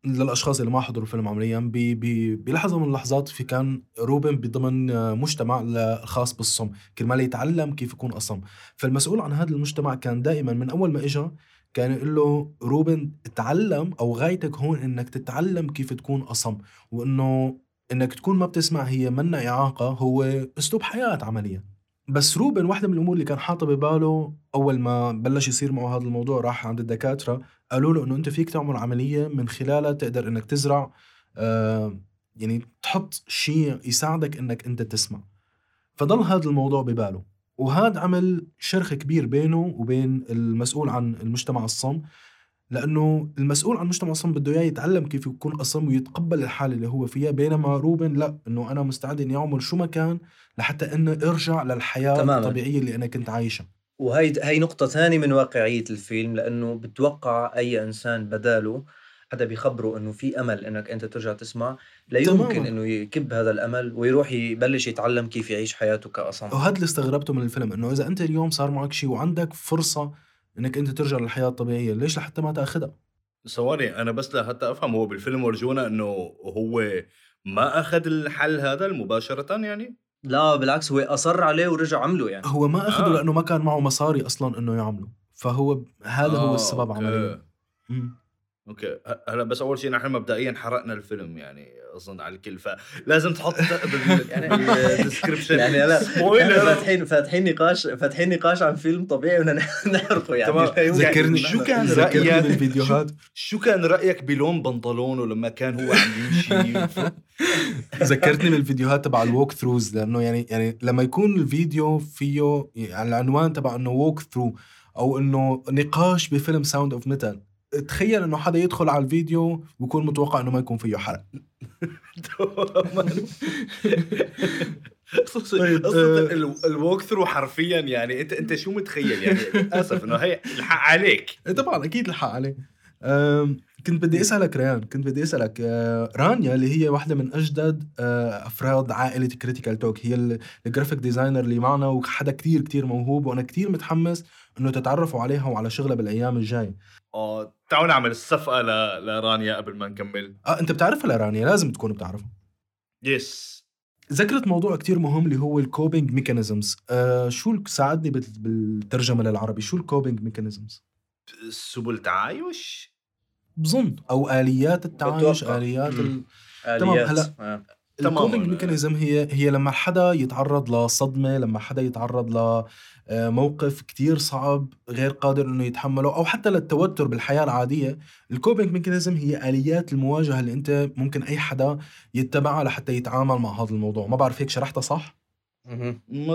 للأشخاص اللي ما حضروا الفيلم عمليا ب- ب- بلحظه من اللحظات في كان روبن بضمن مجتمع ل- خاص بالصم كرمال يتعلم كيف يكون أصم. فالمسؤول عن هذا المجتمع كان دائما من أول ما اجى كان يقول له روبن تعلم أو غايتك هون إنك تتعلم كيف تكون أصم. وإنه إنك تكون ما بتسمع هي منا إعاقة هو أسلوب حياة عمليا. بس روبن واحدة من الأمور اللي كان حاطة بباله أول ما بلش يصير معه هذا الموضوع راح عند الدكاترة قالوا له إنه أنت فيك تعمل عملية من خلالها تقدر إنك تزرع آه يعني تحط شيء يساعدك إنك أنت تسمع. فضل هذا الموضوع بباله. وهذا عمل شرخ كبير بينه وبين المسؤول عن المجتمع الصم. لأنه المسؤول عن مجتمع الصم بده إياه يتعلم كيف يكون أصم ويتقبل الحالة اللي هو فيها بينما روبن لا إنه أنا مستعد إني أعمل شو ما كان لحتى انه أرجع للحياة تماماً. الطبيعية اللي أنا كنت عايشها وهي هي نقطة ثانية من واقعية الفيلم لأنه بتوقع أي إنسان بداله حدا بيخبره إنه في أمل إنك أنت ترجع تسمع لا يمكن. إنه يكب هذا الأمل ويروح يبلش يتعلم كيف يعيش حياته كأصم وهذا اللي استغربته من الفيلم إنه إذا أنت اليوم صار معك شيء وعندك فرصة إنك أنت ترجع للحياة الطبيعية. ليش؟ لحتى ما تأخذها. ثواني أنا بس لحتى أفهم هو بالفيلم ورجونا إنه هو ما أخذ الحل هذا مباشرة يعني؟ لا بالعكس هو أصر عليه ورجع عمله يعني. هو ما أخذه آه. لأنه ما كان معه مصاري أصلا إنه يعمله. فهو هذا هو آه، السبب أوكي. عمليا. أوكي. هلا بس أول شيء نحن مبدئيا حرقنا الفيلم يعني أظن على الكل فلازم تحط بال يعني [laughs] ال description يعني لا. spoiler فاتحين فاتحين نقاش فاتحين نقاش عن فيلم طبيعي بدنا نحرقه يعني. تمام. [laughs] يمكن ذكرني شو كان رأيك؟ بالفيديوهات؟ شو كان رأيك بلون بنطلونه لما كان هو عم يمشي؟ [laughs] ذكرتني بالفيديوهات تبع ال walkthroughs لأنه يعني يعني لما يكون الفيديو فيه يعني العنوان تبع إنه walkthrough أو إنه نقاش بفيلم Sound of Metal تخيل إنه حدا يدخل على الفيديو ويكون متوقع إنه ما يكون فيه حرق. [laughs] طيب، قصة آه. ال- ال walkthrough حرفيا يعني انت أنت شو متخيل يعني؟ اسف إنه هي الحق عليك. إيه طبعا أكيد الحق عليه أم، كنت بدي أسألك ريان كنت بدي أسألك آه، رانيا اللي هي واحدة من أجدد آه، أفراد عائلة Critical Talk هي ال- ال graphic designer اللي معنا وحدا كتير كتير موهوب وأنا كتير متحمس إنه تتعرفوا عليها وعلى شغلها بالأيام الجاية. آه تعالوا نعمل صفقة ل- لرانيا قبل ما نكمل. آه أنت بتعرفها لرانيا؟ لازم تكون بتعرفها. yes ذكرت موضوع كتير مهم اللي هو ال coping mechanisms آه شو ساعدني بال- بالترجمة للعربي؟ شو ال coping mechanisms سبل تعايش؟ بظن أو آليات التعايش بتوقع. آليات. ال... تمام، هلا. آه. تماماً. ال coping mechanism هي هي لما حدا يتعرض لصدمة لما حدا يتعرض لموقف كتير صعب غير قادر إنه يتحمله أو حتى للتوتر بالحياة العادية ال coping mechanism هي آليات المواجهة اللي أنت ممكن أي حدا يتبعها لحتى يتعامل مع هذا الموضوع ما بعرف هيك شرحتها صح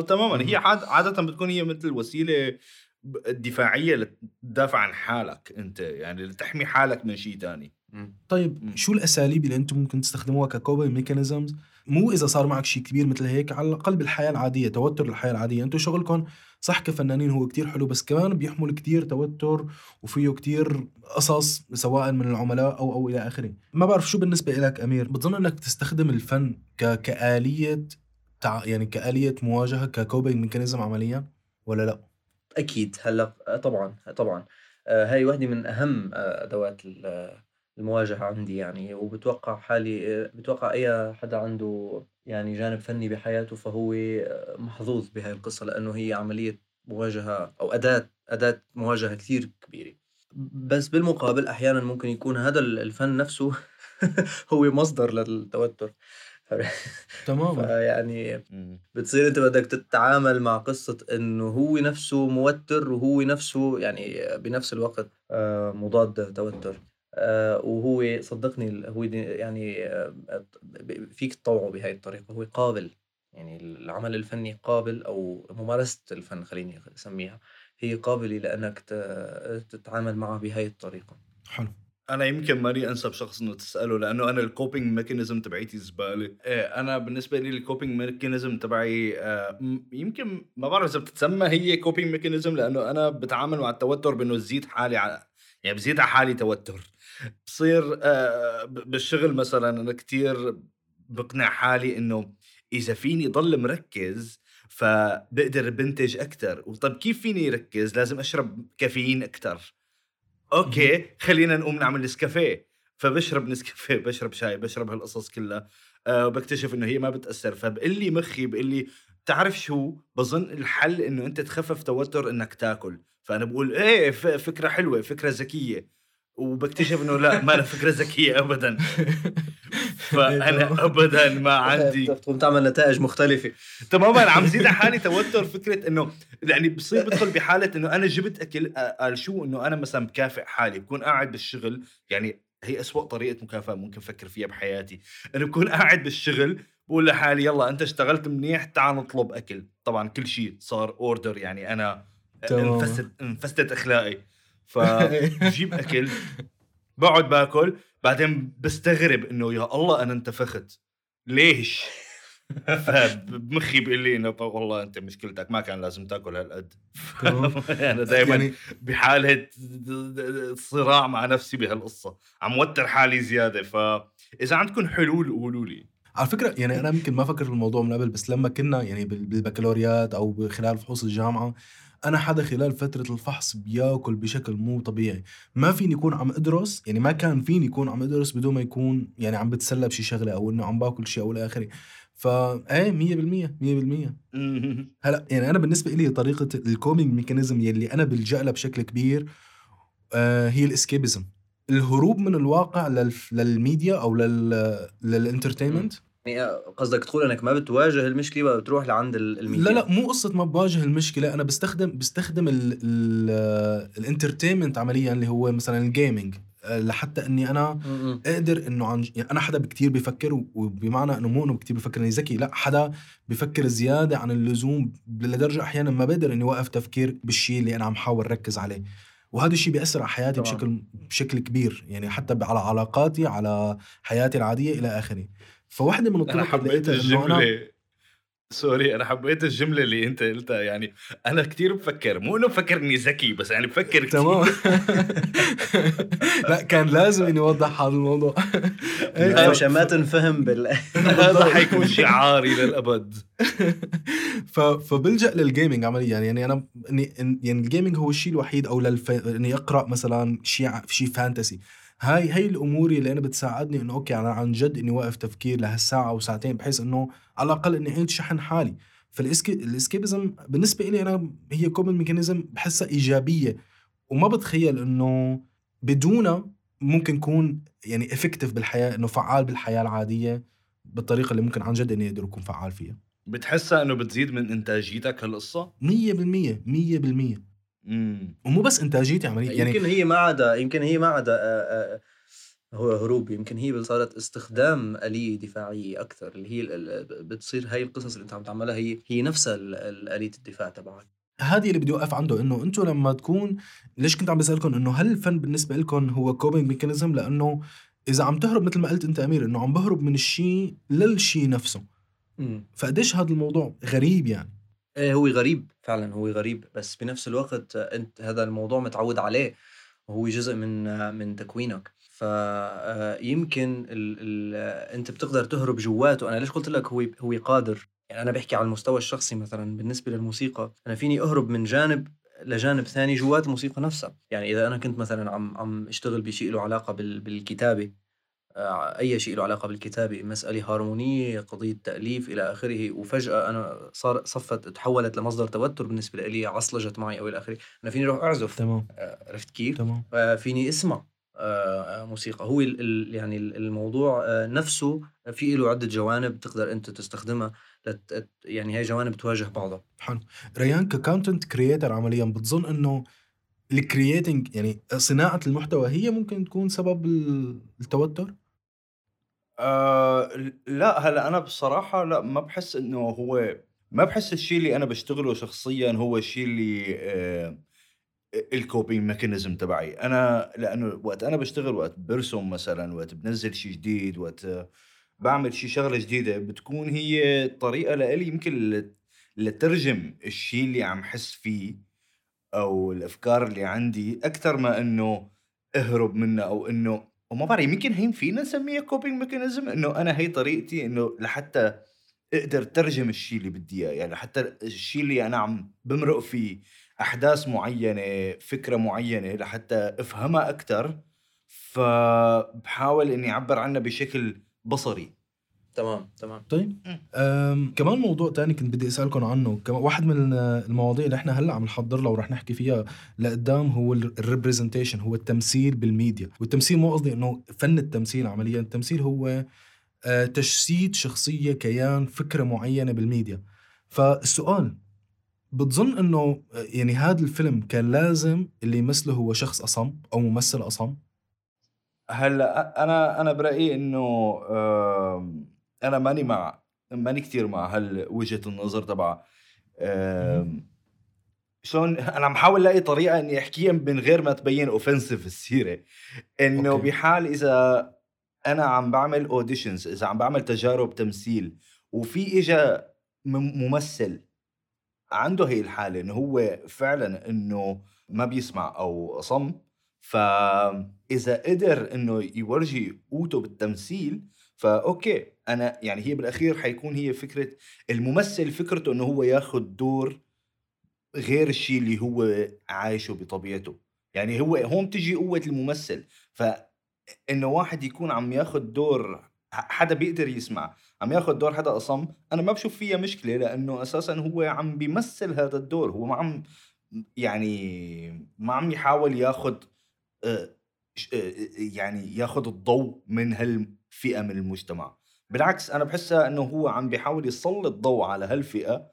تماما هي عاد عادة بتكون هي مثل وسيلة ب- دفاعيه لتدافع عن حالك أنت يعني لتحمي حالك من شيء تاني. مم. طيب مم. شو الأساليب اللي أنتم ممكن تستخدموها ك coping mechanisms؟ مو إذا صار معك شيء كبير مثل هيك على الأقل بالحياة العادية توتر الحياة العادية. أنتم شغلكم صح كفنانين هو كتير حلو بس كمان بيحمل كتير توتر وفيه كتير قصص سواء من العملاء أو أو إلى آخره. ما بعرف شو بالنسبة لك أمير؟ بتظن إنك تستخدم الفن ك... كآلية تع... يعني كآلية مواجهة ك coping mechanism عمليا ولا لا؟ أكيد هلأ آه، طبعا طبعا. آه، هاي واحدة من أهم آه، أدوات المواجهة عندي يعني وبتوقع حالي بتوقع أي حدا عنده يعني جانب فني بحياته فهو محظوظ بهاي القصة لأنه هي عملية مواجهة أو أداة أداة مواجهة كثير كبيرة. بس بالمقابل أحيانا ممكن يكون هذا الفن نفسه [laughs] هو مصدر للتوتر. [laughs] تماما. يعني بتصير انت بدك تتعامل مع قصة انه هو نفسه موتر وهو نفسه يعني بنفس الوقت آه، مضاد توتر. آه، وهو صدقني هو يعني آه، فيك تطوعه بهاي الطريقة. هو قابل يعني العمل الفني قابل أو ممارسة الفن خليني أسميها هي قابلة لأنك تتعامل معه بهاي الطريقة. حلو. أنا يمكن ماني أنسب شخص إنه تسأله لأنه أنا ال coping mechanism تبعيتي زبالة. إيه أنا بالنسبة لي ال coping mechanism تبعي آه يمكن ما بعرف إذا بتتسمى هي coping mechanism لأنه أنا بتعامل مع التوتر بإنه زيد حالي على يعني بزيد على حالي توتر. بصير آه بالشغل مثلا أنا كتير بقنع حالي إنه إذا فيني ضل مركز فبقدر بنتج أكثر وطب كيف فيني ركز لازم أشرب كافيين أكثر أوكي خلينا نقوم نعمل نسكافيه. فبشرب نسكافيه بشرب شاي بشرب هالقصص كلها. أه وبكتشف إنه هي ما بتأثر. فبقول لي مخي بقول لي تعرف شو؟ بظن الحل إنه أنت تخفف توتر إنك تاكل. فأنا بقول إيه فكرة حلوة فكرة ذكية. وبكتشف إنه لا ما فكرة ذكية ابدا. [laughs] فأنا ابدا ما [laughs] عندي. تقوم تعمل نتائج مختلفة. تماما عم زيد على حالي توتر فكرة إنه يعني بصير بدخل بحالة إنه أنا جبت أكل قال شو؟ إنه أنا مثلا بكافئ حالي بكون قاعد بالشغل يعني هي أسوأ طريقة مكافأة ممكن أفكر فيها بحياتي. إنه بكون قاعد بالشغل بقول لحالي يلا أنت اشتغلت منيح تعال نطلب أكل. طبعا كل شيء صار اوردر يعني أنا انفست انفستت أخلاقي. فبجيب أكل بقعد باكل بعدين بستغرب إنه يا الله أنا انتفخت. ليش؟ فبمخي بيقول لي إنه والله أنت مشكلتك ما كان لازم تاكل هالقد. [laughs] أنا دائما يعني... بحالة صراع مع نفسي بهالقصة. عم وتر حالي زيادة. فاذا عندكم حلول قولوا لي. على فكرة يعني أنا يمكن ما فكرت في الموضوع من قبل بس لما كنا يعني بالبكالوريات أو خلال فحوص الجامعة أنا حدا خلال فترة الفحص بياكل بشكل مو طبيعي. ما فيني يكون عم أدرس يعني ما كان فيني يكون عم أدرس بدون ما يكون يعني عم بتسلى بشي شغلة أو إنه عم باكل شيء أو إلى آخره. فا إيه 100% 100% [laughs] هلأ يعني أنا بالنسبة لي طريقة ال coping mechanism يلي أنا بلجأ لها بشكل كبير آه هي ال escapism الهروب من الواقع للميديا أو لل لل entertainment يعني قصدك تقول إنك ما بتواجه المشكلة بتروح لعند الميديا لا لا مو قصة ما بواجه المشكلة. أنا بستخدم بستخدم الإنترتينمنت عمليا اللي هو مثلا الجيمنج آه، لحتى إني أنا أقدر إنه عن يعني أنا حدا كثير بفكر وبمعنى إنه مو إنه كثير بفكر إني ذكي لا حدا بفكر زيادة عن اللزوم لدرجة أحيانا ما بقدر إني أوقف تفكير بالشيء اللي أنا عم حاول ركز عليه. وهذا الشيء بيأثر على حياتي طبعا. بشكل بشكل كبير يعني حتى على علاقاتي على حياتي العادية إلى آخره. فواحدة من الطرق أنا حبيت الجملة. sorry أنا حبيت الجملة اللي أنت قلتها. يعني أنا كثير بفكر مو إنه بفكر إني ذكي بس يعني بفكر تمام. لا كان لازم إني أوضح هذا الموضوع. عشان ما تنفهم بال [laughs] هذا حيكون شعاري للأبد. [laughs] فبلجأ لل gaming عمليا. يعني أنا اني يعني ال gaming هو الشيء الوحيد أو للف... إني أقرأ مثلا شيء شيء fantasy هاي هي الأمور اللي أنا بتساعدني إنه أوكي أنا عن جد إني واقف تفكير لهالساعة أو ساعتين بحيث إنه على الأقل إني أعيد شحن حالي. فال escapism بالنسبة لي أنا هي coping mechanism بحسها إيجابية. وما بتخيل إنه بدونها ممكن يكون يعني effective بالحياة إنه فعال بالحياة العادية بالطريقة اللي ممكن عن جد إني أقدر أكون فعال فيها. بتحسها إنه بتزيد من إنتاجيتك هالقصة؟ 100% 100% امم ومو بس إنتاجيتي عملية يعني يمكن هي ما عدا يمكن هي ما عدا هو هروب. يمكن هي صارت استخدام آلية دفاعية أكثر اللي هي بتصير هاي القصص اللي أنت عم تعملها هي هي نفسها آلية الدفاع تبعك. هذه اللي بدي أوقف عنده إنه أنتم لما تكون ليش كنت عم بسالكم إنه هل الفن بالنسبة لكم هو coping mechanism لأنه إذا عم تهرب مثل ما قلت أنت أمير إنه عم بهرب من الشيء للشيء نفسه. مم. فقديش هذا الموضوع غريب يعني؟ هو غريب فعلا هو غريب بس بنفس الوقت آه، أنت هذا الموضوع متعود عليه وهو جزء من آه، من تكوينك. فيمكن ال ال آه، أنت بتقدر تهرب جواته. أنا ليش قلت لك هو هو قادر؟ يعني أنا بحكي على المستوى الشخصي مثلا بالنسبة للموسيقى أنا فيني أهرب من جانب لجانب ثاني جوات الموسيقى نفسها. يعني إذا أنا كنت مثلا عم عم أشتغل بشيء له علاقة بال بالكتابة آه، أي شيء له علاقة بالكتابة مسألة هارمونية قضية تأليف إلى آخره وفجأة أنا صار صفت تحولت لمصدر توتر بالنسبة لي عصلجت معي أو إلى آخره. أنا فيني أروح أعزف. تمام. آه، عرفت كيف؟ تمام. آه، فيني أسمع آه، موسيقى. هو ال- ال- يعني ال- الموضوع نفسه في له عدة جوانب تقدر أنت تستخدمها لت يعني هي جوانب تواجه بعضها. حلو. ريان ك content creator عمليا بتظن إنه ال creating يعني صناعة المحتوى هي ممكن تكون سبب ال- التوتر؟ آه لا هلأ أنا بصراحة لا ما بحس إنه هو ما بحس الشيء اللي أنا بشتغله شخصيا هو الشيء اللي آه ال coping mechanism تبعي. أنا لأنه وقت أنا بشتغل وقت برسم مثلا وقت بنزل شيء جديد وقت بعمل شيء شغلة جديدة بتكون هي طريقة لإلي يمكن لت- لترجم الشيء اللي عم حس فيه أو الأفكار اللي عندي أكثر ما إنه أهرب منها أو إنه وما بعرف يمكن هي فينا نسميها coping mechanism إنه أنا هي طريقتي إنه لحتى أقدر ترجم الشيء اللي بدي إياه. يعني حتى الشيء اللي أنا عم بمرق فيه أحداث معينة فكرة معينة لحتى أفهمها أكثر فبحاول إني أعبر عنها بشكل بصري. تمام تمام. طيب. أم كمان موضوع تاني كنت بدي أسألكم عنه. كمان واحد من المواضيع اللي إحنا هلأ عم نحضر لها ورح نحكي فيها لقدام هو الريبرزنتيشن هو التمثيل بالميديا. والتمثيل مو قصدي إنه فن التمثيل عمليا التمثيل هو آه، تجسيد شخصية كيان فكرة معينة بالميديا. فالسؤال بتظن إنه آه، يعني هذا الفيلم كان لازم اللي يمثله هو شخص أصم أو ممثل أصم؟ هلأ أنا أنا برأيي إنه أنا ماني مع ماني كثير مع هال وجهه النظر تبع شلون أنا عم حاول الاقي طريقة إني احكيها من غير ما تبين اوفنسيف السيرة. إنه. بحال إذا أنا عم بعمل auditions إذا عم بعمل تجارب تمثيل وفي إجا ممثل عنده هي الحالة إنه هو فعلا إنه ما بيسمع أو اصم فاذا قدر إنه يورجي قوته بالتمثيل فاوكي أنا يعني هي بالأخير حيكون هي فكرة الممثل فكرته إنه هو ياخذ دور غير الشيء اللي هو عايشه بطبيعته. يعني هو هون بتجي قوة الممثل. فإنه واحد يكون عم ياخذ دور حدا بيقدر يسمع عم ياخذ دور حدا أصم أنا ما بشوف فيها مشكلة لأنه أساسا هو عم بيمثل هذا الدور. هو ما عم يعني ما عم يحاول ياخذ آه، آه، يعني ياخذ الضوء من هالفئة من المجتمع. بالعكس أنا بحسها إنه هو عم بيحاول يسلط ضوء على هالفئة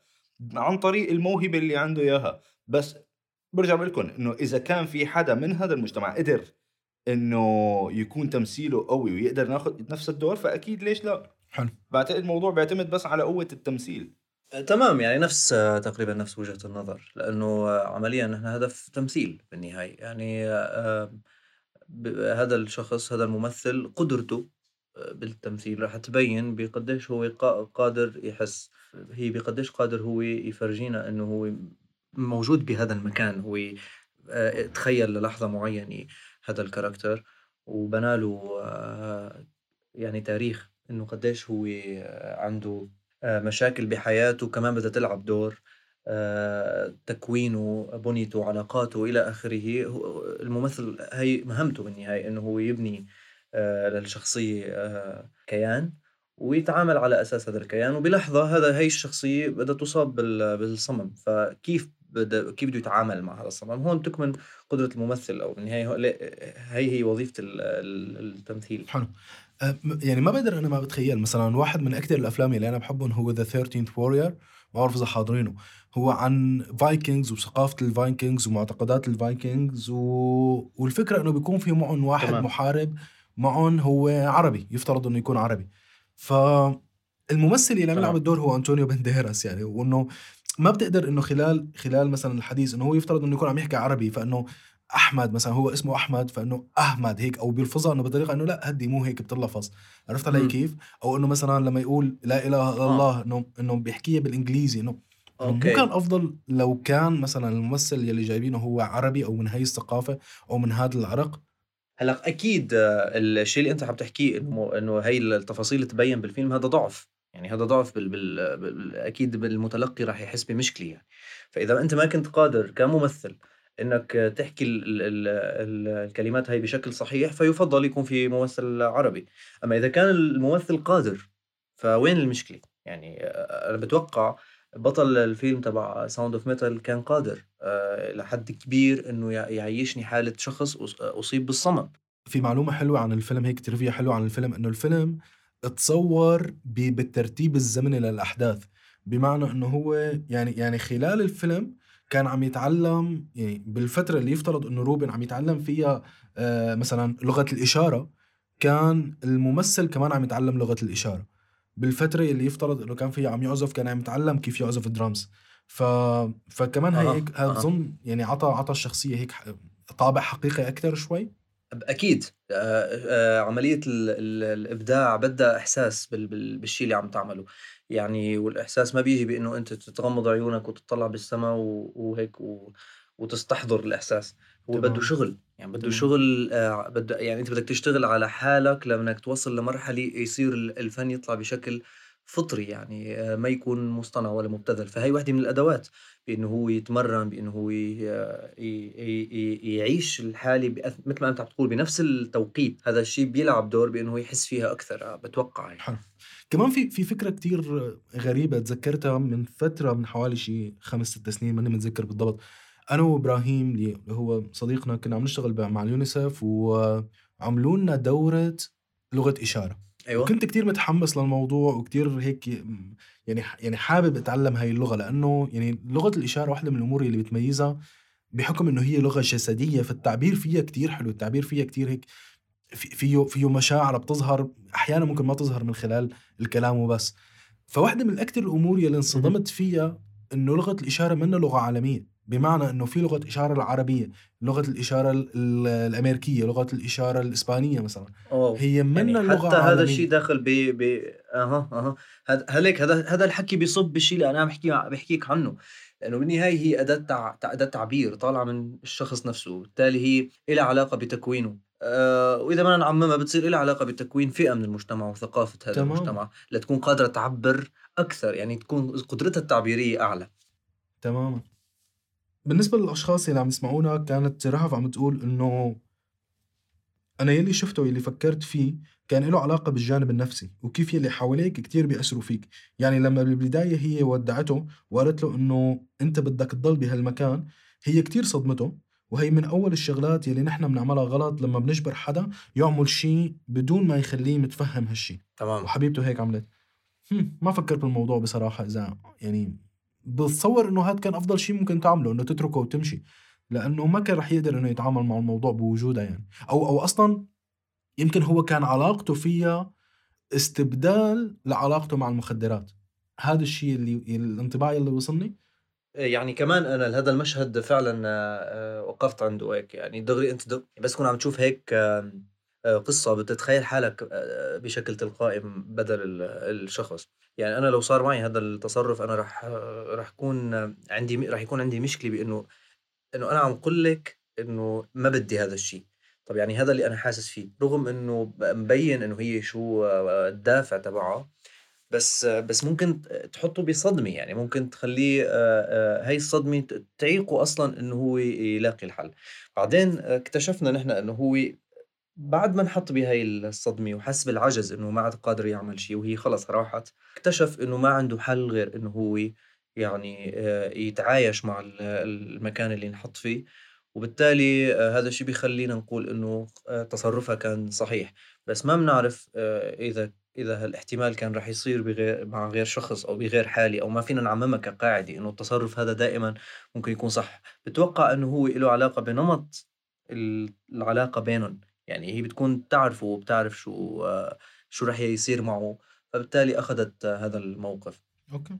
عن طريق الموهبة اللي عنده إياها. بس برجع بقول لكم إنه إذا كان في حدا من هذا المجتمع قدر إنه يكون تمثيله قوي ويقدر ناخذ نفس الدور فأكيد ليش لا؟ حلو. بعتقد الموضوع بيعتمد بس على قوة التمثيل. آه، تمام يعني نفس آه، تقريبا نفس وجهة النظر لأنه آه، عمليا نحن هدف تمثيل بالنهاية. يعني هذا الشخص هذا الممثل قدرته بالتمثيل رح تبين بقديش هو قا- قادر يحس هي بقديش قادر هو يفرجينا إنه هو موجود بهذا المكان هو آه، تخيل للحظة معينة هذا الكاركتر وبناله آه، يعني تاريخ إنه قديش هو آه، عنده مشاكل بحياته كمان بدها تلعب دور تكوينه بنيته علاقاته إلى آخره هو- الممثل هي مهمته بالنهاية إنه هو يبني آه، للشخصية آه، كيان ويتعامل على أساس هذا الكيان. وبلحظة هذا هي الشخصية بدها تصاب بال- بالصمم. فكيف بده كيف بده يتعامل مع هذا الصمم؟ هون تكمن قدرة الممثل أو بالنهاية هو- هي هي ال- التمثيل. حلو. م- يعني ما بقدر أنا ما بتخيل مثلا واحد من أكثر الأفلام اللي أنا بحبهم هو The 13th Warrior ما بعرف إذا حاضرينه. هو عن Vikings وثقافة ال Vikings ومعتقدات ال Vikings و... والفكرة إنه بيكون في معهم واحد. تمام. محارب معهم هو عربي يفترض إنه يكون عربي فالممثل اللي عم. يلعب الدور هو أنطونيو بانديراس يعني وإنه ما بتقدر إنه خلال خلال مثلا الحديث إنه هو يفترض إنه يكون عم يحكي عربي فإنه أحمد مثلا هو اسمه أحمد فإنه أحمد هيك أو بيلفظها إنه بطريقة إنه لا هدي مو هيك بتلفظ عرفت علي. كيف أو إنه مثلا لما يقول لا إله إلا آه. الله إنه إنه بيحكيها بالإنجليزي إنه إنه مو أوكي. كان أفضل لو كان مثلا الممثل يلي جايبينه هو عربي أو من هاي الثقافة أو من هذا العرق هلا أكيد آه، الشيء اللي انت عم تحكيه انه انه هي التفاصيل تبين بالفيلم هذا ضعف. يعني هذا ضعف بال... بال... بال... أكيد بالمتلقي راح يحس بمشكلة يعني. فإذا أنت ما كنت قادر كممثل إنك تحكي ال... ال... ال... الكلمات هاي بشكل صحيح فيفضل يكون في ممثل عربي. أما إذا كان الممثل قادر فوين المشكلة؟ يعني آه، أنا بتوقع بطل الفيلم تبع Sound of Metal كان قادر آه، لحد كبير إنه يع- يعيشني حالة شخص أصيب بالصمم في معلومة حلوة عن الفيلم هيك ترفيه حلوة عن الفيلم إنه الفيلم تصور بالترتيب الزمني للأحداث. بمعنى إنه هو يعني يعني خلال الفيلم كان عم يتعلم يعني بالفترة اللي يفترض إنه روبن عم يتعلم فيها آه مثلا لغة الإشارة كان الممثل كمان عم يتعلم لغة الإشارة. بالفترة اللي يفترض إنه كان فيها عم يعزف كان عم يتعلم كيف يعزف درامز ف فكمان هي هيك أها. أظن يعني عطى عطى الشخصية هيك طابع حقيقي أكثر شوي. أكيد. آه، آه، عملية ال- ال- الإبداع بدها إحساس بال- بال- بالشيء اللي عم تعمله. يعني والإحساس ما بيجي بإنه أنت تتغمض عيونك وتطلع بالسماء وهيك وتستحضر الإحساس. هو تمام. بده شغل يعني بده. شغل آه، بده يعني انت بدك تشتغل على حالك لانك توصل لمرحلة يصير ال- الفن يطلع بشكل فطري يعني آه، ما يكون مصطنع ولا مبتذل فهي واحدة من الأدوات بأنه هو يتمرن بأنه هو ي- ي- ي- ي- يعيش الحالة بأث- مثل ما انت عم تقول بنفس التوقيت هذا الشيء بيلعب دور بأنه هو يحس فيها أكثر آه، بتوقع يعني. حلو كمان في في فكرة كتير غريبة تذكرتها من فترة من حوالي شي خمس ست سنين ماني متذكر بالضبط أنا وإبراهيم اللي هو صديقنا كنا عم نشتغل مع اليونيسف وعملوا لنا دورة لغة إشارة. أيوه. كنت كتير متحمس للموضوع وكتير هيك يعني يعني حابب أتعلم هاي اللغة لأنه يعني لغة الإشارة واحدة من الأمور اللي بتميزها بحكم إنه هي لغة جسدية فالتعبير فيها كتير حلو التعبير فيها كتير هيك في- فيه فيه مشاعر بتظهر أحيانا ممكن ما تظهر من خلال الكلام وبس. فواحده من أكثر الأمور يلي انصدمت فيها إنه لغة الإشارة منها لغة عالمية بمعنى إنه في لغة إشارة العربية لغة الإشارة ال- ال- الأمريكية لغة الإشارة الإسبانية مثلا أوه. هي منها يعني لغة حتى هذا عالمية. الشيء داخل ب ب أها أها هذا هليك هذا هذا الحكي بيصب بالشيء اللي أنا عم بحكي بحكيك عنه لأنه بالنهاية هي أداة تع... أداة تعبير طالعة من الشخص نفسه بالتالي هي لها علاقة بتكوينه أه وإذا ما نعممها بتصير لها علاقة بتكوين فئة من المجتمع وثقافة هذا تمام. المجتمع لتكون قادرة تعبر أكثر يعني تكون قدرتها التعبيرية أعلى. تماما. بالنسبة للأشخاص اللي عم يسمعونا كانت رهف عم تقول إنه أنا يلي شفته يلي فكرت فيه كان له علاقة بالجانب النفسي وكيف يلي حواليك كتير بيأثروا فيك. يعني لما بالبداية هي ودعته وقالت له إنه أنت بدك تضل بهالمكان هي كتير صدمته وهي من أول الشغلات يلي نحن بنعملها غلط لما بنجبر حدا يعمل شيء بدون ما يخليه متفهم هالشي تمام. وحبيبته هيك عملت. ما فكرت بالموضوع بصراحة إذا يعني بتصور إنه هذا كان أفضل شيء ممكن تعمله إنه تتركه وتمشي لأنه ما كان رح يقدر إنه يتعامل مع الموضوع بوجودها يعني. أو أو أصلا يمكن هو كان علاقته فيها استبدال لعلاقته مع المخدرات. هذا الشيء اللي الانطباع اللي وصلني؟ يعني كمان أنا هذا المشهد فعلا آه، وقفت عنده هيك يعني. دغري أنت دغ... بس تكون عم تشوف هيك قصة بتتخيل حالك آه، بشكل تلقائي بدل ال- الشخص. يعني أنا لو صار معي هذا التصرف أنا آه، رح يكون عندي رح يكون عندي مشكلة بإنه إنه أنا عم قل لك إنه ما بدي هذا الشيء. طب يعني هذا اللي أنا حاسس فيه. رغم إنه مبين إنه هي شو آه، الدافع تبعها بس بس ممكن تحطه بصدمة يعني. ممكن تخليه آه، هاي الصدمة ت- تعيقه أصلا إنه هو يلاقي الحل. بعدين اكتشفنا نحن إنه هو بعد ما انحط بهاي الصدمة وحس بالعجز إنه ما عاد قادر يعمل شيء وهي خلص راحت اكتشف إنه ما عنده حل غير إنه هو يعني آه، يتعايش مع ال- المكان اللي انحط فيه. وبالتالي آه، هذا الشيء بيخلينا نقول إنه آه، تصرفها كان صحيح. بس ما بنعرف إذا إذا هالاحتمال كان رح يصير بغير مع غير شخص أو بغير حالة أو ما فينا نعممها كقاعدة إنه التصرف هذا دائما ممكن يكون صح. بتوقع إنه هو له علاقة بنمط ال- العلاقة بينهم. يعني هي بتكون تعرفه وبتعرف شو آه، شو رح يصير معه فبالتالي أخذت آه، هذا الموقف. Okay.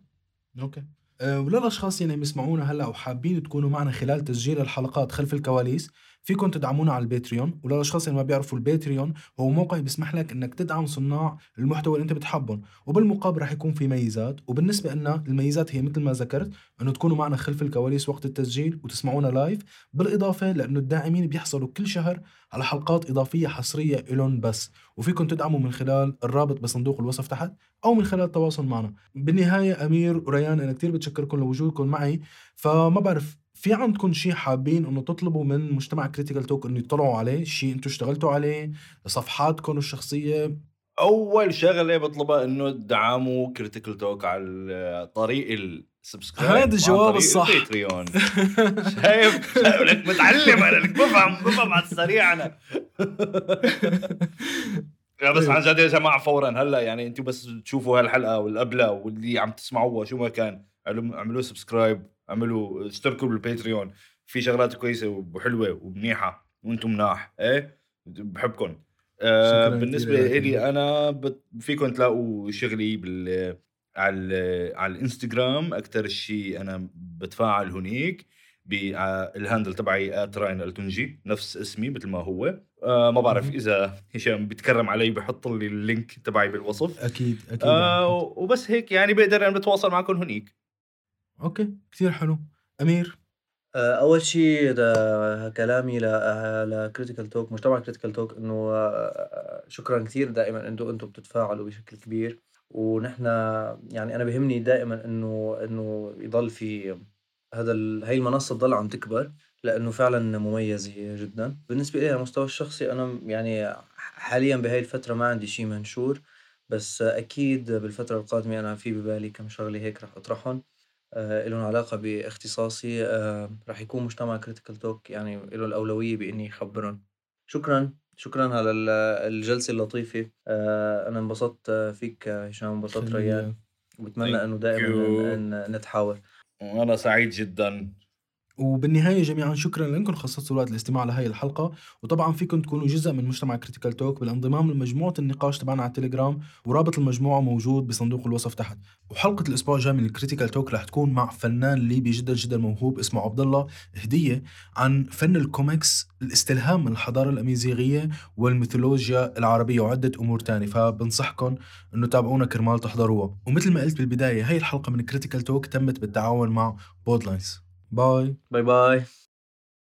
Okay. أه وللأشخاص اللي عم يسمعونا هلأ وحابين تكونوا معنا خلال تسجيل الحلقات خلف الكواليس. فيكم تدعمونا على ال Patreon وللاشخاص اللي ما بيعرفوا ال Patreon هو موقع بيسمح لك إنك تدعم صناع المحتوى اللي أنت بتحبهم. وبالمقابل رح يكون في ميزات وبالنسبة لنا الميزات هي مثل ما ذكرت إنه تكونوا معنا خلف الكواليس وقت التسجيل وتسمعونا live بالإضافة لأنه الداعمين بيحصلوا كل شهر على حلقات إضافية حصرية لهم بس. وفيكم تدعموا من خلال الرابط بصندوق الوصف تحت أو من خلال التواصل معنا. بالنهاية أمير وريان أنا كثير بتشكركم لوجودكم معي فما بعرف في عندكم شيء حابين إنه تطلبوا من مجتمع Critical Talk إنه يطلعوا عليه؟ شيء أنتم اشتغلتوا عليه؟ صفحاتكم الشخصية؟ أول شغلة بطلبها إنه تدعموا Critical Talk على طريق ال subscribe هذا الجواب الصح. ال Patreon. شايف؟ لك متعلم أنا لك بفهم بفهم على السريع أنا. [laughs] لا بس عن جد يا جماعة فورا هلأ يعني أنتم بس تشوفوا هالحلقة واللي قبلها واللي عم تسمعوها شو ما كان اعملوا subscribe. اعملوا اشتركوا بال Patreon في شغلات كويسة وحلوة ومنيحة وأنتم مناح إيه؟ بحبكم آه بالنسبة. لي أنا بت... فيكم تلاقوا شغلي بال على على الإنستغرام. أكثر شيء أنا بتفاعل هنيك بال handle تبعي @ريان التونجي نفس اسمي مثل ما هو. آه ما بعرف. إذا هشام بيتكرم علي بحط لي ال link تبعي بالوصف. أكيد أكيد. آه وبس هيك يعني بقدر أنا بتواصل معكم هنيك. Okay كثير حلو. أمير؟ آه، أول شيء كلامي ل Critical Talk مجتمع Critical Talk إنه آه، شكرا كثير دائما أنتم أنتم بتتفاعلوا بشكل كبير. ونحن يعني أنا بهمني دائما إنه إنه يضل في هذا هاي المنصة تضل عم تكبر لأنه فعلا مميزة جدا. بالنسبة لي على المستوى الشخصي أنا يعني حاليا بهاي الفترة ما عندي شيء منشور بس أكيد بالفترة القادمة أنا في ببالي كم شغلة هيك رح أطرحهم. آه، لهم علاقة باختصاصي آه، رح يكون مجتمع كريتيكال توك يعني له الأولوية بإني أخبرهم شكرا شكرا على ال- الجلسة اللطيفة. آه، أنا انبسطت فيك هشام انبسطت ريان. وبتمنى إنه دائما نتحاور. وأنا سعيد جدا. وبالنهاية جميعا شكرا لانكم خصصتوا وقت الاستماع لهي الحلقة. وطبعا فيكم تكونوا جزء من مجتمع Critical Talk بالانضمام لمجموعة النقاش تبعنا على التليجرام ورابط المجموعة موجود بصندوق الوصف تحت. وحلقة الأسبوع الجاي من ال Critical Talk رح تكون مع فنان ليبي جدا جدا موهوب اسمه عبد الله هدية عن فن الكوميكس الاستلهام من الحضارة الأمازيغية والميثولوجيا العربية وعدة أمور تانية. فبنصحكم إنه تابعونا كرمال تحضروها. ومثل ما قلت بالبداية هي الحلقة من Critical Talk تمت بالتعاون مع Podlines bye bye bye